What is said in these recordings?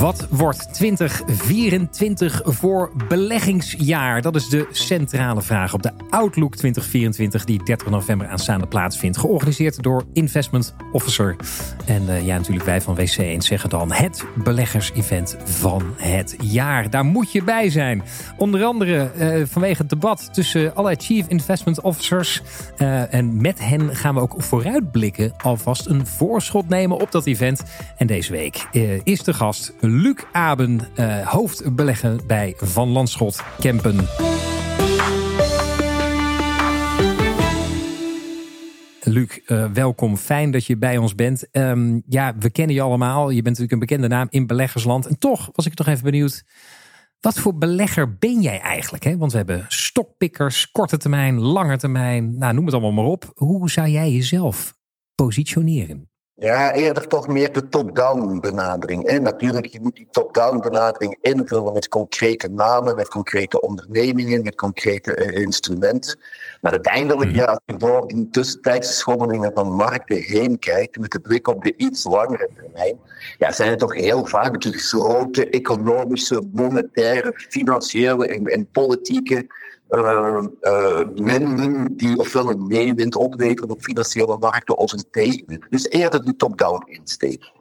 Wat wordt 2024 voor beleggingsjaar? Dat is de centrale vraag op de Outlook 2024 die 30 november aanstaande plaatsvindt. Georganiseerd door Investment Officer. En uh, ja, natuurlijk wij van WC1 zeggen dan het beleggers-event van het jaar. Daar moet je bij zijn. Onder andere uh, vanwege het debat tussen allerlei Chief Investment Officers. Uh, en met hen gaan we ook vooruitblikken. Alvast een voorschot nemen op dat event. En deze week is de gast Luc Aben, uh, hoofdbeleggen bij Van Landschot Kempen. Luc, uh, welkom. Fijn dat je bij ons bent. Um, ja, we kennen je allemaal. Je bent natuurlijk een bekende naam in beleggersland. En toch was ik toch even benieuwd. Wat voor belegger ben jij eigenlijk? Hè? Want we hebben stokpikkers, korte termijn, lange termijn. Nou, noem het allemaal maar op. Hoe zou jij jezelf positioneren? Ja, eerder toch meer de top-down benadering. En natuurlijk, je moet die top-down benadering invullen met concrete namen, met concrete ondernemingen, met concrete uh, instrumenten. Maar uiteindelijk, ja, als je door die tussentijdse schommelingen van markten heen kijkt, met de blik op de iets langere termijn, ja, zijn het toch heel vaak natuurlijk grote economische, monetaire, financiële en, en politieke uh, uh, die ofwel een meewind opleveren op financiële markten of een tegenwind. Dus eerder de top-down insteek.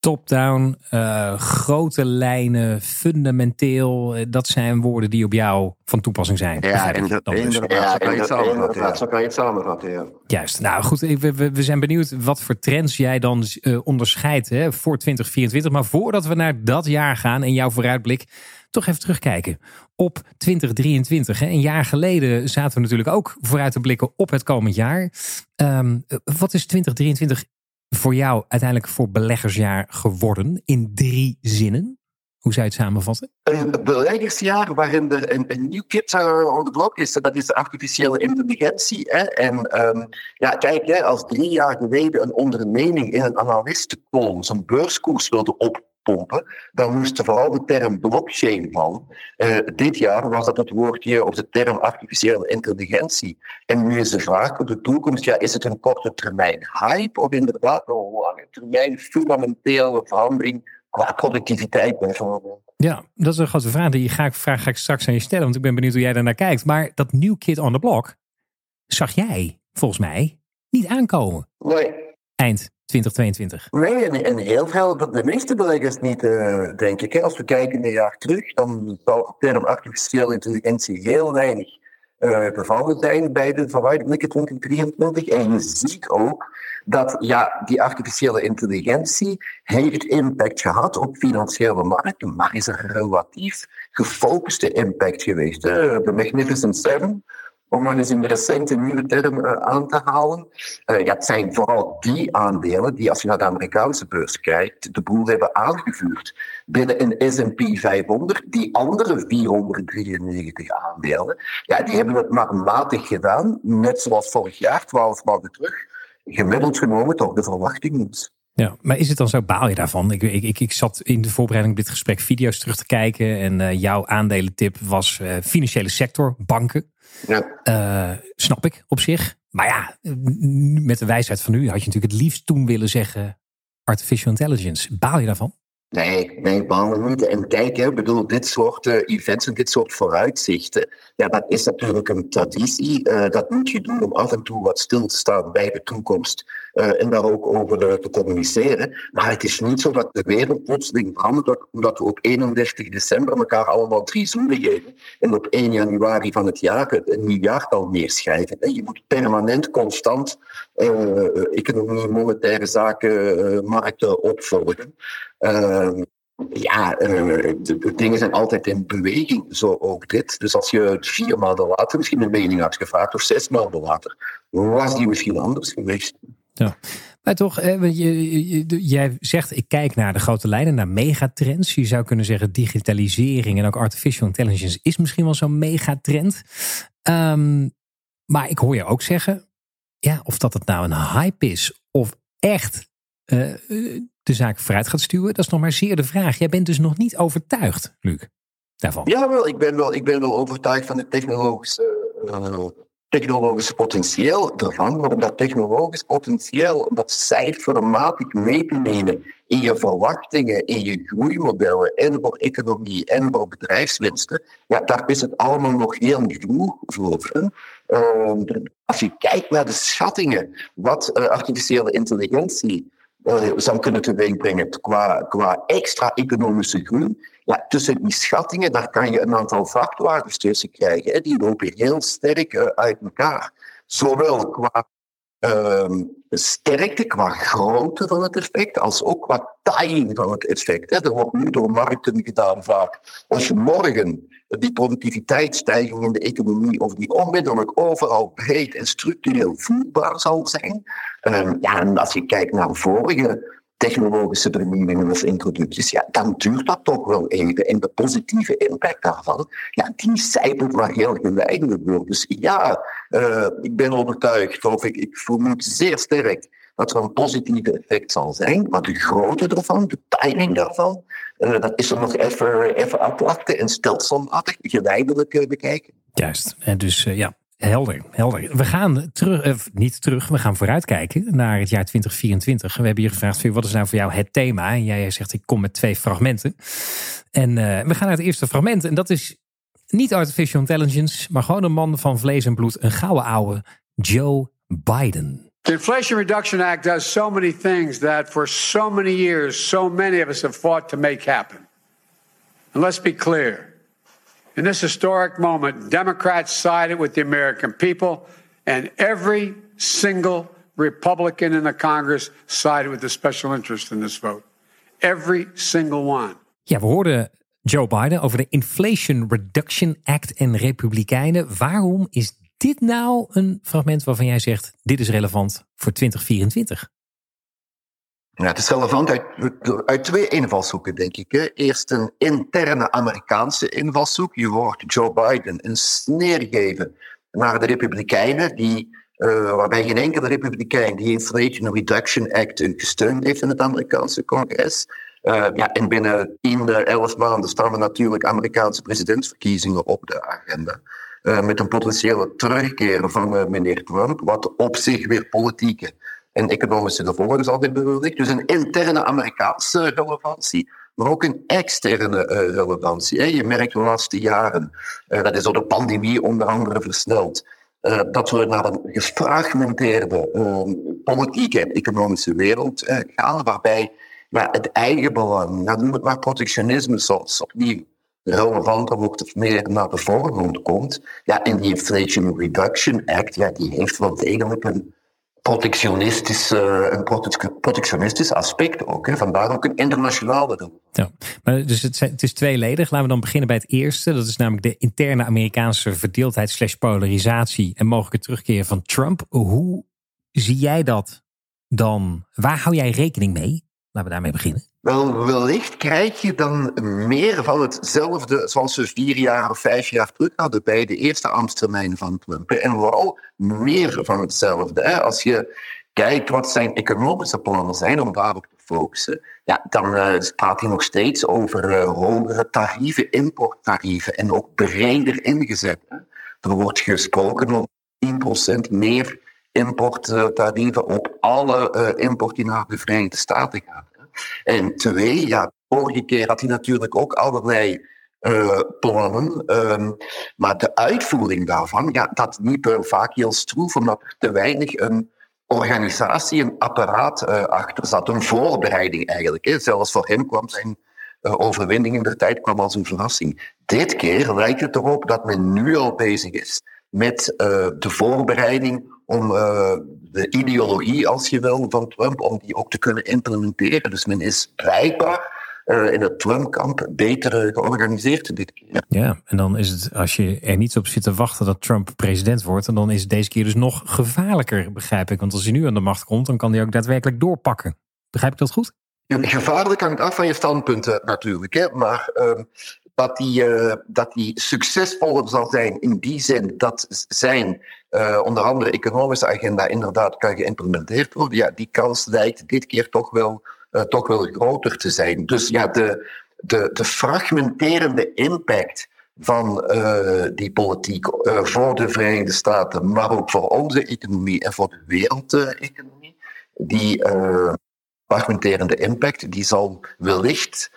Top-down, uh, grote lijnen, fundamenteel, dat zijn woorden die op jou van toepassing zijn. Ja, inderdaad, dus. ja, zo kan je het samenvatten. Zo kan je het samenvatten, ja. Juist, nou goed, we, we zijn benieuwd wat voor trends jij dan uh, onderscheidt hè, voor 2024. Maar voordat we naar dat jaar gaan en jouw vooruitblik, toch even terugkijken op 2023. Hè. Een jaar geleden zaten we natuurlijk ook vooruit te blikken op het komend jaar. Um, wat is 2023 voor jou uiteindelijk voor beleggersjaar geworden in drie zinnen? Hoe zou je het samenvatten? Een beleggersjaar waarin er een, een nieuw kit on the block is. Dat is de artificiële intelligentie. En um, ja, kijk, hè, als drie jaar geleden een onderneming in een analistenkolom zijn beurskoers wilde op pompen, dan moest vooral de term blockchain vallen. Uh, dit jaar was dat het woordje of de term artificiële intelligentie. En nu is de vraag voor de toekomst, ja, is het een korte termijn hype of inderdaad een lange termijn fundamentele verandering qua productiviteit bijvoorbeeld? Ja, dat is een grote vraag. Die ga ik, vraag ga ik straks aan je stellen, want ik ben benieuwd hoe jij daarnaar kijkt. Maar dat new kid on the block, zag jij volgens mij niet aankomen. Nee. Eind 2022. Nee, en, heel veel, de meeste beleggers niet, uh, denk ik. Als we kijken een jaar terug, dan de term artificiële intelligentie heel weinig uh, bevallen zijn bij de verwaardiglikke 2023. En je ziet ook dat ja, die artificiële intelligentie heeft impact gehad op financiële markten, maar is een relatief gefocuste impact geweest. De Magnificent Seven om maar eens een recente nieuwe term uh, aan te halen. Uh, ja, het zijn vooral die aandelen die, als je naar de Amerikaanse beurs kijkt, de boel hebben aangevuurd. Binnen een S&P 500, die andere 493 aandelen, ja, die hebben het maar matig gedaan, net zoals vorig jaar, 12 maanden terug, gemiddeld genomen toch de verwachting moet. Ja, maar is het dan zo, baal je daarvan? Ik, ik, ik, zat in de voorbereiding op dit gesprek video's terug te kijken. En uh, jouw aandelentip was financiële sector, banken. Ja. Uh, snap ik op zich. Maar ja, met de wijsheid van nu had je natuurlijk het liefst toen willen zeggen artificial intelligence. Baal je daarvan? Nee, nee, baal niet. En kijk, hè, bedoel, dit soort uh, events en dit soort vooruitzichten, ja, dat is natuurlijk een traditie. Uh, dat moet je doen om af en toe wat stil te staan bij de toekomst uh, en daar ook over te communiceren. Maar het is niet zo dat de wereld plotseling verandert, omdat we op 31 december elkaar allemaal drie zoenen geven en op 1 januari van het jaar het een nieuw neerschrijven. En je moet permanent, constant economie, monetaire zaken, markten opvolgen. Uh, ja, uh, dingen zijn altijd in beweging, zo ook dit. Dus als je vier maanden later misschien een mening had gevraagd, of zes maanden later, was die misschien anders geweest. Ja. Maar toch, je, jij zegt, ik kijk naar de grote lijnen, naar megatrends. Je zou kunnen zeggen, digitalisering en ook artificial intelligence is misschien wel zo'n megatrend. Um, maar ik hoor je ook zeggen, ja, of dat het nou een hype is of echt uh, de zaak vooruit gaat stuwen, dat is nog maar zeer de vraag. Jij bent dus nog niet overtuigd, Luc, daarvan. Ja, wel, ik ben wel, ik ben wel overtuigd van de technologische uh, technologische potentieel ervan, maar dat technologisch potentieel, dat cijfermatig mee te nemen in je verwachtingen, in je groeimodellen en voor economie en voor bedrijfswinsten, ja, daar is het allemaal nog heel vroeg voor. Uh, als je kijkt naar de schattingen, wat uh, artificiële intelligentie uh, zou kunnen teweegbrengen qua, qua extra economische groei, ja, tussen die schattingen, daar kan je een aantal vrachtwagens tussen krijgen. Hè. Die lopen heel sterk uit elkaar. Zowel qua uh, sterkte, qua grootte van het effect, als ook qua timing van het effect. Hè. Er wordt nu door markten gedaan vaak. Als je morgen die productiviteitsstijging in de economie, of die onmiddellijk overal breed en structureel voelbaar zal zijn. Um, ja, en als je kijkt naar vorige technologische vernieuwingen of introducties, ja, dan duurt dat toch wel even. En de positieve impact daarvan, ja, die cijfert maar heel geleidelijk door. Dus ja, uh, ik ben overtuigd, of ik, ik vermoed zeer sterk dat er een positieve effect zal zijn. Maar de grootte ervan, de timing daarvan, uh, dat is er nog even, even afwachten en stelselmatig, geleidelijk uh, bekijken. Juist. En dus ja, Helder, helder. We gaan terug, eh, niet terug, we gaan vooruitkijken naar het jaar 2024. We hebben je gevraagd, wat is nou voor jou het thema? En jij zegt, ik kom met twee fragmenten. En uh, we gaan naar het eerste fragment. En dat is niet artificial intelligence, maar gewoon een man van vlees en bloed. Een gouden ouwe, Joe Biden. The Inflation Reduction Act does so many things that for so many years, so many of us have fought to make happen. And let's be clear. In this historic moment, Democrats sided with the American people, and every single Republican in the Congress sided with the special interest in this vote. Every single one. Ja, we hoorden Joe Biden over de Inflation Reduction Act en Republikeinen. Waarom is dit nou een fragment waarvan jij zegt: dit is relevant voor 2024? Ja, het is relevant uit, twee invalshoeken, denk ik. Eerst een interne Amerikaanse invalshoek. Je hoort Joe Biden een sneer geven naar de Republikeinen, die, uh, waarbij geen enkele Republikein die Inflation Reduction Act gesteund heeft in het Amerikaanse congres. Uh, ja, en binnen 10, 11 maanden staan er natuurlijk Amerikaanse presidentsverkiezingen op de agenda. Met een potentiële terugkeer van meneer Trump, wat op zich weer politieke en economische gevolgen zal dit bedoeld. Dus een interne Amerikaanse relevantie, maar ook een externe uh, relevantie. Je merkt de laatste jaren, uh, dat is door de pandemie onder andere versneld, uh, dat we naar een gefragmenteerde politieke en economische wereld gaan, waarbij maar het eigen belang, nou, noem het maar protectionisme, zoals opnieuw relevanter wordt of meer naar de voorgrond komt. Ja, en die Inflation Reduction Act, ja, die heeft wel degelijk een protectionistisch, een protectionistisch aspect ook. Hè. Vandaar ook een internationale Ja, maar dus het, het, is tweeledig. Laten we dan beginnen bij het eerste. Dat is namelijk de interne Amerikaanse verdeeldheid slash polarisatie en mogelijke terugkeer van Trump. Hoe zie jij dat dan? Waar hou jij rekening mee? Laten we daarmee beginnen. Wel, wellicht krijg je dan meer van hetzelfde zoals we vier jaar of vijf jaar terug hadden bij de eerste ambtstermijn van Trump. En vooral meer van hetzelfde. Als je kijkt wat zijn economische plannen zijn om daarop te focussen, ja, dan uh, praat hij nog steeds over uh, hogere tarieven, importtarieven en ook breder ingezet. Hè. Er wordt gesproken om 10% meer importtarieven op alle uh, import die naar de Verenigde Staten gaat. En twee, ja, vorige keer had hij natuurlijk ook allerlei uh, plannen. Um, maar de uitvoering daarvan, ja, dat liep er vaak heel stroef, omdat er te weinig een organisatie, een apparaat uh, achter zat. Een voorbereiding eigenlijk. Hè. Zelfs voor hem kwam zijn uh, overwinning in de tijd kwam als een verrassing. Dit keer lijkt het erop dat men nu al bezig is met de voorbereiding om de ideologie, als je wil, van Trump, om die ook te kunnen implementeren. Dus men is blijkbaar uh, in het Trump-kamp beter georganiseerd dit keer. Ja, en dan is het, als je er niet op zit te wachten dat Trump president wordt, dan is het deze keer dus nog gevaarlijker, begrijp ik. Want als hij nu aan de macht komt, dan kan hij ook daadwerkelijk doorpakken. Begrijp ik dat goed? Ja, gevaarlijk hangt af van je standpunten natuurlijk. Hè? Maar uh, dat die, uh, dat die succesvoller zal zijn in die zin dat zijn uh, onder andere economische agenda inderdaad kan geïmplementeerd worden, ja, die kans lijkt dit keer toch wel, uh, toch wel groter te zijn. Dus ja, de, de, de fragmenterende impact van die politiek voor de Verenigde Staten, maar ook voor onze economie en voor de wereldeconomie. Die fragmenterende impact, die zal wellicht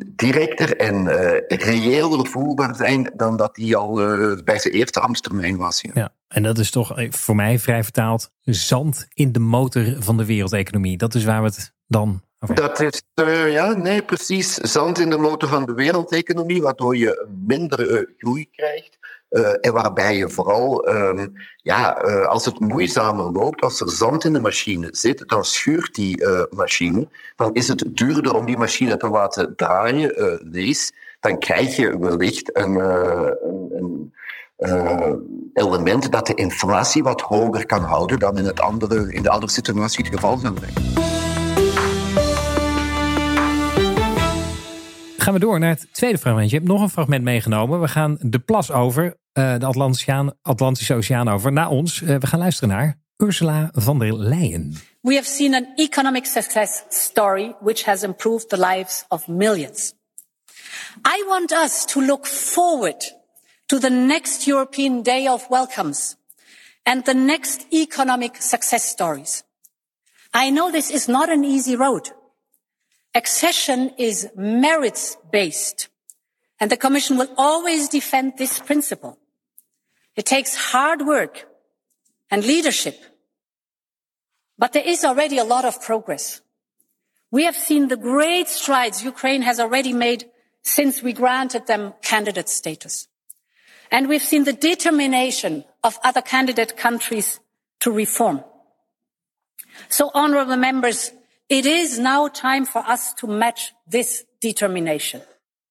directer en uh, reëler voelbaar zijn dan dat die al uh, bij zijn eerste ambtstermijn was. Ja. ja. en dat is toch voor mij vrij vertaald zand in de motor van de wereldeconomie. Dat is waar we het dan dat is, uh, ja, nee, precies. Zand in de motor van de wereldeconomie, waardoor je minder uh, groei krijgt. Uh, en waarbij je vooral, um, ja, als het moeizamer loopt, als er zand in de machine zit, dan schuurt die machine. Dan is het duurder om die machine te laten draaien. lees, dan krijg je wellicht een element dat de inflatie wat hoger kan houden dan in, het andere, in de andere situatie het geval zou zijn. Gaan we door naar het tweede fragment. Je hebt nog een fragment meegenomen. We gaan de plas over, uh, de Atlantische, Atlantische Oceaan over, naar ons. Uh, we gaan luisteren naar Ursula von der Leyen. We have seen an economic success story which has improved the lives of millions. I want us to look forward to the next European Day of Welcomes and the next economic success stories. I know this is not an easy road. Accession is merits based, and the Commission will always defend this principle. It takes hard work and leadership, but there is already a lot of progress. We have seen the great strides Ukraine has already made since we granted them candidate status. And we've seen the determination of other candidate countries to reform. So, honorable members, It is now time for us to match this determination.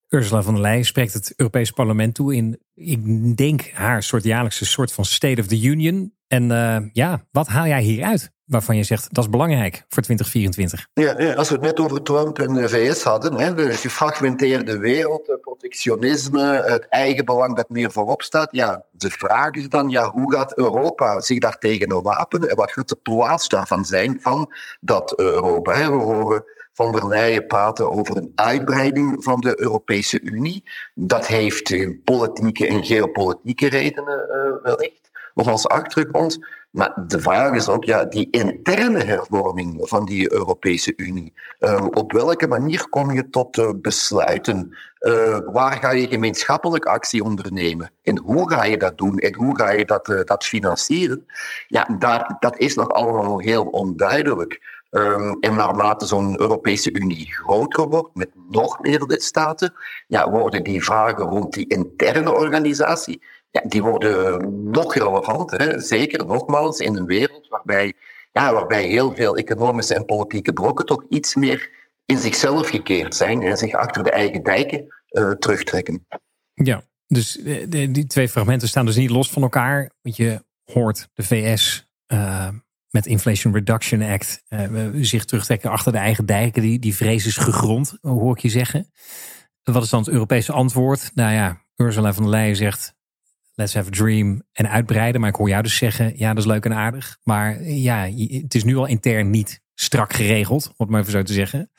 Ursula von der Leyen spreekt het Europese parlement toe in, ik denk, haar soort jaarlijkse soort van State of the Union. En uh, ja, wat haal jij hieruit waarvan je zegt dat is belangrijk voor 2024? Ja, ja als we het net over Trump en de VS hadden, hè, de gefragmenteerde wereld, protectionisme, het eigen belang dat meer voorop staat. Ja, de vraag is dan, ja, hoe gaat Europa zich daartegen wapenen en wat gaat de plaats daarvan zijn van dat Europa? Hè? We horen van der Leyen praten over een uitbreiding van de Europese Unie. Dat heeft politieke en geopolitieke redenen uh, wellicht nog als achtergrond. Maar de vraag is ook, ja, die interne hervorming van die Europese Unie. Uh, op welke manier kom je tot besluiten? Uh, waar ga je gemeenschappelijk actie ondernemen? En hoe ga je dat doen? En hoe ga je dat, dat financieren? Ja, daar, dat is nog allemaal heel onduidelijk. Um, en naarmate zo'n Europese Unie groter wordt, met nog meer lidstaten, ja, worden die vragen rond die interne organisatie ja, die worden nog relevanter. Zeker nogmaals in een wereld waarbij, ja, waarbij heel veel economische en politieke blokken toch iets meer in zichzelf gekeerd zijn en zich achter de eigen dijken uh, terugtrekken. Ja, dus eh, die twee fragmenten staan dus niet los van elkaar. Want je hoort de VS met Inflation Reduction Act zich terugtrekken achter de eigen dijken. Die, die vrees is gegrond, hoor ik je zeggen. Wat is dan het Europese antwoord? Nou ja, Ursula von der Leyen zegt let's have a dream en uitbreiden. Maar ik hoor jou dus zeggen, ja, dat is leuk en aardig. Maar ja, het is nu al intern niet strak geregeld, om het maar even zo te zeggen.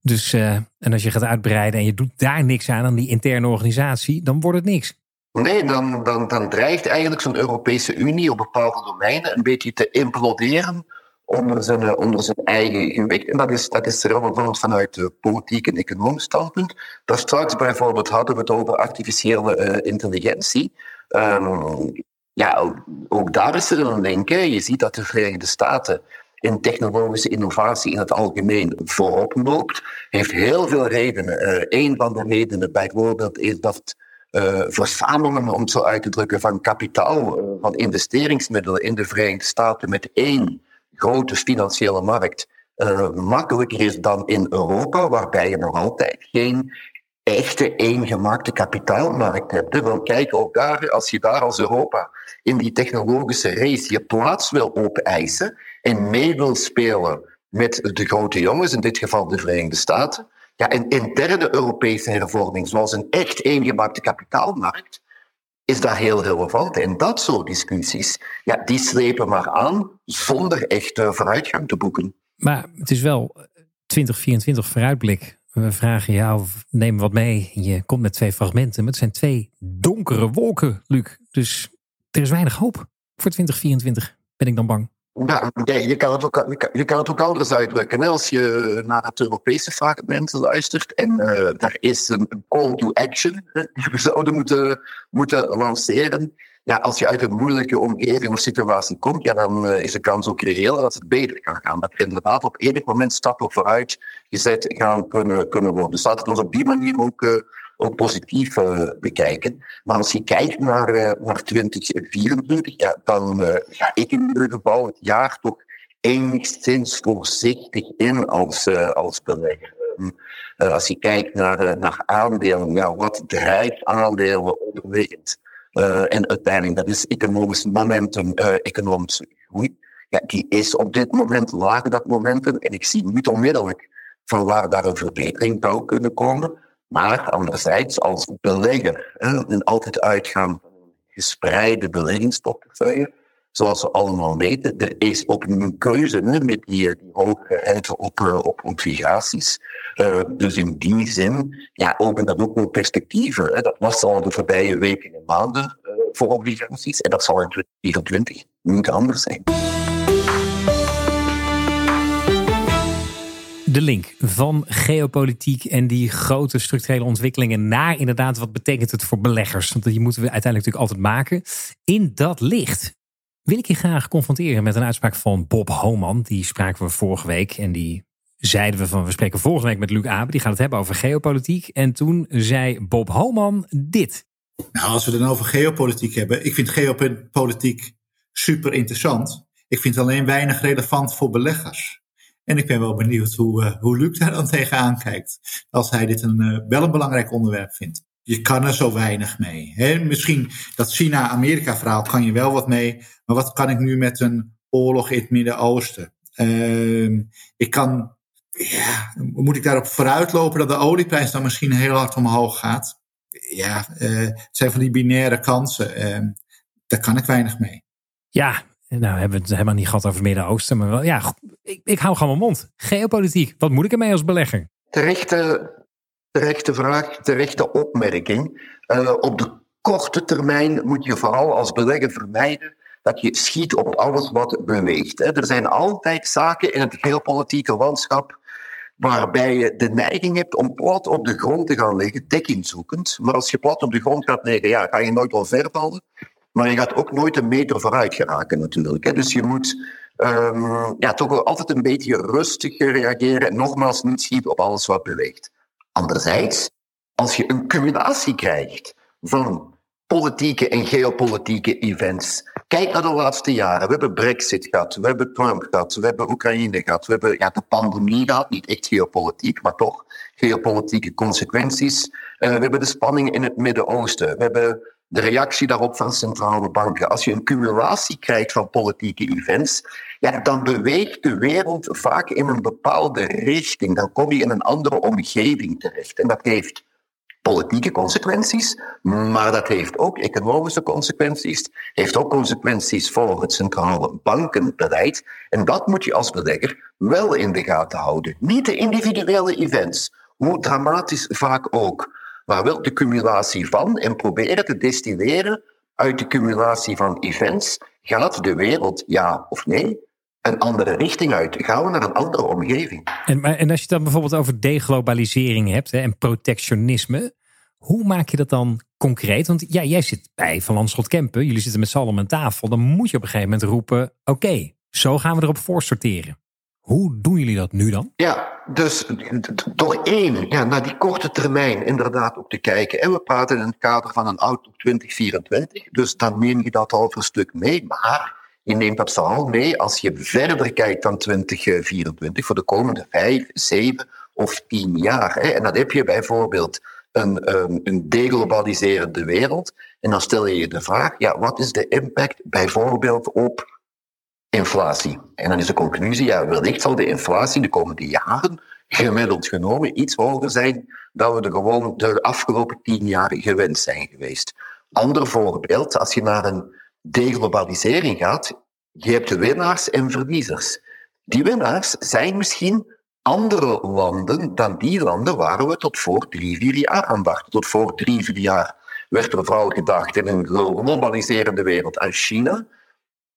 Dus, uh, en als je gaat uitbreiden en je doet daar niks aan, aan die interne organisatie, dan wordt het niks. Nee, dan, dan, dan dreigt eigenlijk zo'n Europese Unie op bepaalde domeinen een beetje te imploderen onder zijn, eh, onder zijn eigen gewicht. En dat is, dat is relevant vanuit de politiek en economisch standpunt. Daar straks bijvoorbeeld hadden we het over artificiële uh, intelligentie. Um, ja, ook, daar is er een link. Je ziet dat de Verenigde Staten in technologische innovatie in het algemeen voorop loopt. Heeft heel veel redenen. Uh, een van de redenen bijvoorbeeld is dat uh, verzamelingen, om het zo uit te drukken, van kapitaal, uh, van investeringsmiddelen in de Verenigde Staten met één grote financiële markt makkelijker is dan in Europa, waarbij je nog altijd geen echte eengemaakte kapitaalmarkt hebt. Want kijk, ook daar, als je daar als Europa in die technologische race je plaats wil opeisen en mee wil spelen met de grote jongens, in dit geval de Verenigde Staten, ja, een interne Europese hervorming, zoals een echt eengemaakte kapitaalmarkt, is daar heel relevant. En dat soort discussies, ja, die slepen maar aan zonder echte vooruitgang te boeken. Maar het is wel 2024 vooruitblik We vragen jou, neem wat mee. Je komt met twee fragmenten. Maar het zijn twee donkere wolken, Luc. Dus er is weinig hoop voor 2024, ben ik dan bang. Ja, je, kan het ook, je, kan, het ook anders uitdrukken. Als je naar het Europese fragment luistert en uh, daar is een call to action die we zouden moeten, moeten lanceren. Ja, als je uit een moeilijke omgeving of situatie komt, ja, dan uh, is de kans ook reëel dat het beter kan gaan. Dat er inderdaad op enig moment stappen vooruit gezet gaan kunnen, kunnen worden. Dus laten we ons op die manier ook, uh, ook positief uh, bekijken. Maar als je kijkt naar, naar 2024, ja, dan ga ik in ieder geval het jaar toch enigszins voorzichtig in als, als belegger. als je kijkt naar, naar aandelen, ja, wat drijft aandelen onderliggend? Uh, en uiteindelijk, dat is economisch momentum, uh, economische groei. Die is op dit moment laag, dat momentum. En ik zie niet onmiddellijk van waar daar een verbetering zou kunnen komen. Maar anderzijds, als belegger, en altijd uitgaan van een gespreide beleggingsportefeuille, zoals we allemaal weten, er is ook een keuze met die, die hoge rente op, op obligaties. Uh, dus in die zin ja, opent dat ook wel perspectieven. Hè. Dat was al de voorbije weken en maanden voor obligaties. En dat zal in 2024 niet anders zijn. de link van geopolitiek en die grote structurele ontwikkelingen naar inderdaad wat betekent het voor beleggers? Want die moeten we uiteindelijk natuurlijk altijd maken. In dat licht wil ik je graag confronteren met een uitspraak van Bob Homan. Die spraken we vorige week en die zeiden we van we spreken volgende week met Luc Abe. Die gaat het hebben over geopolitiek. En toen zei Bob Homan dit. Nou, als we het dan over geopolitiek hebben. Ik vind geopolitiek super interessant. Ik vind het alleen weinig relevant voor beleggers. En ik ben wel benieuwd hoe, uh, hoe Luc daar dan tegenaan kijkt. Als hij dit een, uh, wel een belangrijk onderwerp vindt. Je kan er zo weinig mee. Hè? Misschien dat China-Amerika-verhaal kan je wel wat mee. Maar wat kan ik nu met een oorlog in het Midden-Oosten? Uh, ik kan ja, moet ik daarop vooruitlopen dat de olieprijs dan misschien heel hard omhoog gaat? Ja, uh, het zijn van die binaire kansen. Uh, daar kan ik weinig mee. Ja, nou hebben we het helemaal niet gehad over het Midden-Oosten. Maar wel, ja, ik, ik hou gewoon mijn mond. Geopolitiek, wat moet ik ermee als belegger? Terechte, terechte vraag, terechte opmerking. Uh, op de korte termijn moet je vooral als belegger vermijden dat je schiet op alles wat beweegt. Er zijn altijd zaken in het geopolitieke landschap waarbij je de neiging hebt om plat op de grond te gaan liggen, dekking zoekend. Maar als je plat op de grond gaat liggen, ja, ga je nooit wel ver vallen. Maar je gaat ook nooit een meter vooruit geraken natuurlijk. Dus je moet um, ja, toch altijd een beetje rustig reageren. En nogmaals, niet schieten op alles wat beweegt. Anderzijds, als je een cumulatie krijgt van politieke en geopolitieke events. Kijk naar de laatste jaren. We hebben Brexit gehad, we hebben Trump gehad, we hebben Oekraïne gehad, we hebben ja, de pandemie gehad, niet echt geopolitiek, maar toch geopolitieke consequenties. Uh, we hebben de spanning in het Midden-Oosten. We hebben de reactie daarop van centrale banken. Als je een cumulatie krijgt van politieke events, ja, dan beweegt de wereld vaak in een bepaalde richting. Dan kom je in een andere omgeving terecht. En dat heeft politieke consequenties, maar dat heeft ook economische consequenties, heeft ook consequenties voor het centrale bankenbeleid. En dat moet je als belegger wel in de gaten houden. Niet de individuele events, hoe dramatisch vaak ook, maar wel de cumulatie van en proberen te destilleren uit de cumulatie van events. Gaat de wereld ja of nee een andere richting uit. Gaan we naar een andere omgeving. En, en als je het dan bijvoorbeeld over deglobalisering hebt hè, en protectionisme. Hoe maak je dat dan concreet? Want ja, jij zit bij Van Landschot Kempen. Jullie zitten met z'n allen aan tafel. Dan moet je op een gegeven moment roepen... oké, zo gaan we erop voor sorteren. Hoe doen jullie dat nu dan? Ja, dus door één, ja, naar die korte termijn inderdaad ook te kijken. En we praten in het kader van een Outlook 2024. Dus dan neem je dat al een stuk mee. Maar je neemt dat vooral mee als je verder kijkt dan 2024 voor de komende vijf, zeven of tien jaar. En dan heb je bijvoorbeeld een, um, een deglobaliserende wereld. En dan stel je je de vraag, ja, wat is de impact bijvoorbeeld op inflatie? En dan is de conclusie, ja, wellicht zal de inflatie de komende jaren gemiddeld genomen iets hoger zijn dan we de gewoon de afgelopen tien jaar gewend zijn geweest. Ander voorbeeld, als je naar een deglobalisering gaat, je hebt winnaars en verliezers. Die winnaars zijn misschien andere landen dan die landen waar we tot voor drie, vier jaar aan dachten. Tot voor drie, vier jaar werd er vooral gedacht in een globaliserende wereld. En China,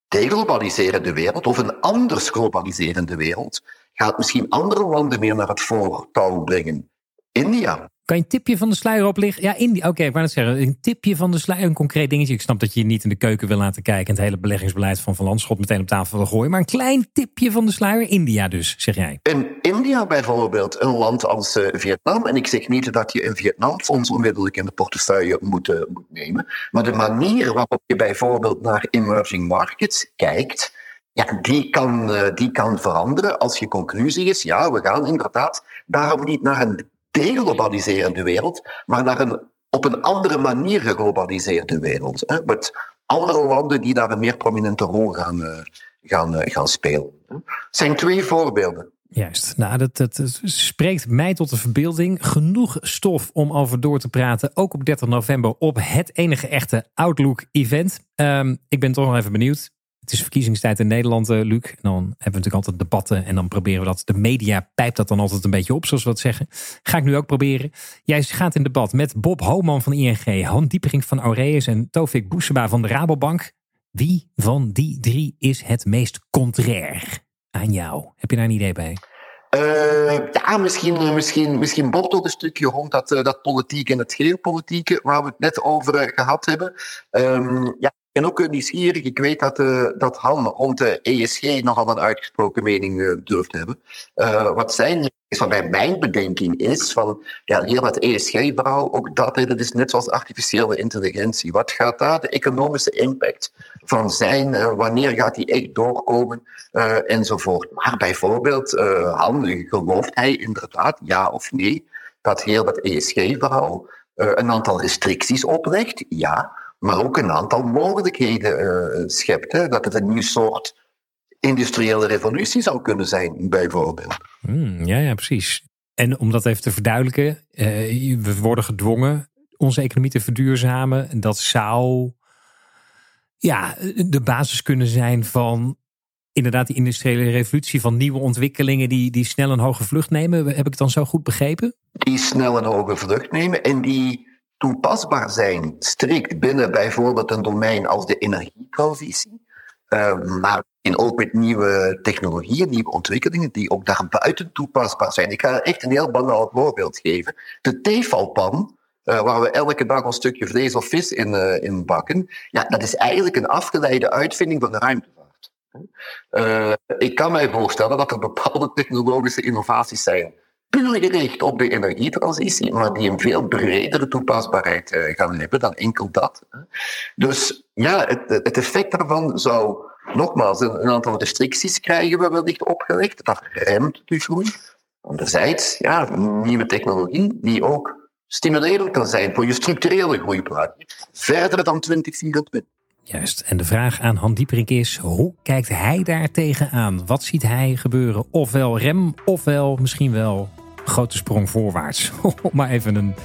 deglobaliserende wereld, of een anders globaliserende wereld, gaat misschien andere landen meer naar het voortouw brengen. India, kan je een tipje van de sluier oplichten? Ja, India. Oké, okay, ik wou net zeggen. Een tipje van de sluier, een concreet dingetje. Ik snap dat je je niet in de keuken wil laten kijken. En het hele beleggingsbeleid van Van Landschot meteen op tafel wil gooien. Maar een klein tipje van de sluier. India dus, zeg jij. In India bijvoorbeeld, een land als uh, Vietnam. En ik zeg niet dat je in Vietnam fonds onmiddellijk in de portefeuille moet, uh, moet nemen. Maar de manier waarop je bijvoorbeeld naar emerging markets kijkt. Ja, die kan, uh, die kan veranderen als je conclusie is, ja, we gaan inderdaad daarom niet naar een deglobaliserende wereld, maar naar een op een andere manier geglobaliseerde wereld. Hè, met andere landen die daar een meer prominente rol gaan, uh, gaan, uh, gaan spelen. Het zijn twee voorbeelden. Juist. Nou, dat, dat, spreekt mij tot de verbeelding. Genoeg stof om over door te praten. Ook op 30 november op het enige echte Outlook-event. Um, ik ben toch nog even benieuwd. Het is verkiezingstijd in Nederland, uh, Luc. En dan hebben we natuurlijk altijd debatten. En dan proberen we dat. De media pijpt dat dan altijd een beetje op, zoals we dat zeggen. Ga ik nu ook proberen. Jij gaat in debat met Bob Homan van ING, Han Diepering van Aureus en Tofik Boesema van de Rabobank. Wie van die drie is het meest contrair aan jou? Heb je daar een idee bij? Uh, ja, misschien, misschien, misschien Bob toch een stukje rond dat, dat politiek en het geopolitieke, waar we het net over gehad hebben. Um, ja, en ook nieuwsgierig. Ik weet dat, uh, dat Han rond de ESG nogal een uitgesproken mening uh, durft hebben. Uh, wat zijn is wat mijn bedenking is van ja, heel wat ESG-verhaal, ook dat, dat is net zoals artificiële intelligentie. Wat gaat daar de economische impact van zijn? wanneer gaat die echt doorkomen? enzovoort. Maar bijvoorbeeld, Han, gelooft hij inderdaad, ja of nee, dat heel wat ESG-verhaal een aantal restricties oplegt? Ja maar ook een aantal mogelijkheden uh, schept. Hè? Dat het een nieuw soort industriële revolutie zou kunnen zijn, bijvoorbeeld. Hmm, ja, ja, precies. En om dat even te verduidelijken, uh, we worden gedwongen onze economie te verduurzamen. En dat zou ja, de basis kunnen zijn van inderdaad die industriële revolutie, van nieuwe ontwikkelingen die, die snel een hoge vlucht nemen. Heb ik het dan zo goed begrepen? Die snel een hoge vlucht nemen en die toepasbaar zijn, strikt binnen bijvoorbeeld een domein als de energietransitie, uh, maar in ook met nieuwe technologieën, nieuwe ontwikkelingen die ook daarbuiten toepasbaar zijn. Ik ga echt een heel banaal voorbeeld geven. De tefalpan, uh, waar we elke dag een stukje vlees of vis in, uh, in bakken, ja, dat is eigenlijk een afgeleide uitvinding van de ruimtevaart. Ik kan mij voorstellen dat er bepaalde technologische innovaties zijn puur gericht op de energietransitie, maar die een veel bredere toepasbaarheid uh, gaan hebben dan enkel dat. Dus ja, het, het effect daarvan zou nogmaals een, aantal restricties krijgen we wellicht opgelegd. Dat remt de groei. Anderzijds, ja, nieuwe technologie die ook stimulerend kan zijn voor je structurele groeiplaat. Verder dan 2024. Juist. En de vraag aan Han Dieperink is: hoe kijkt hij daar tegenaan? Wat ziet hij gebeuren? Ofwel rem, ofwel misschien wel grote sprong voorwaarts. Om maar even een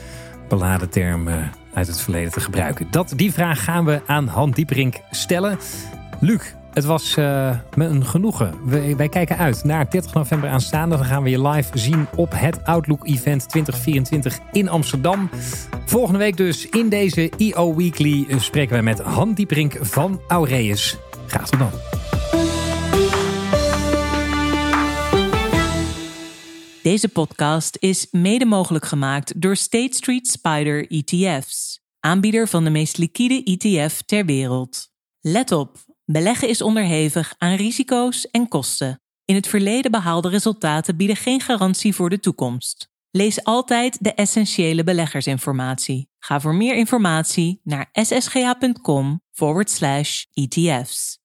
beladen term eh, uit het verleden te gebruiken. Dat, die vraag gaan we aan Han Dieperink stellen. Luc, het was uh, me een genoegen. Wij, wij, kijken uit naar 30 november aanstaande. Dan gaan we je live zien op het Outlook Event 2024 in Amsterdam. Volgende week dus in deze EO Weekly eh, spreken we met Han Dieperink van Aureus. Graag tot dan. Deze podcast is mede mogelijk gemaakt door State Street Spider ETF's, aanbieder van de meest liquide ETF ter wereld. Let op, beleggen is onderhevig aan risico's en kosten. In het verleden behaalde resultaten bieden geen garantie voor de toekomst. Lees altijd de essentiële beleggersinformatie. Ga voor meer informatie naar ssga.com/etf's.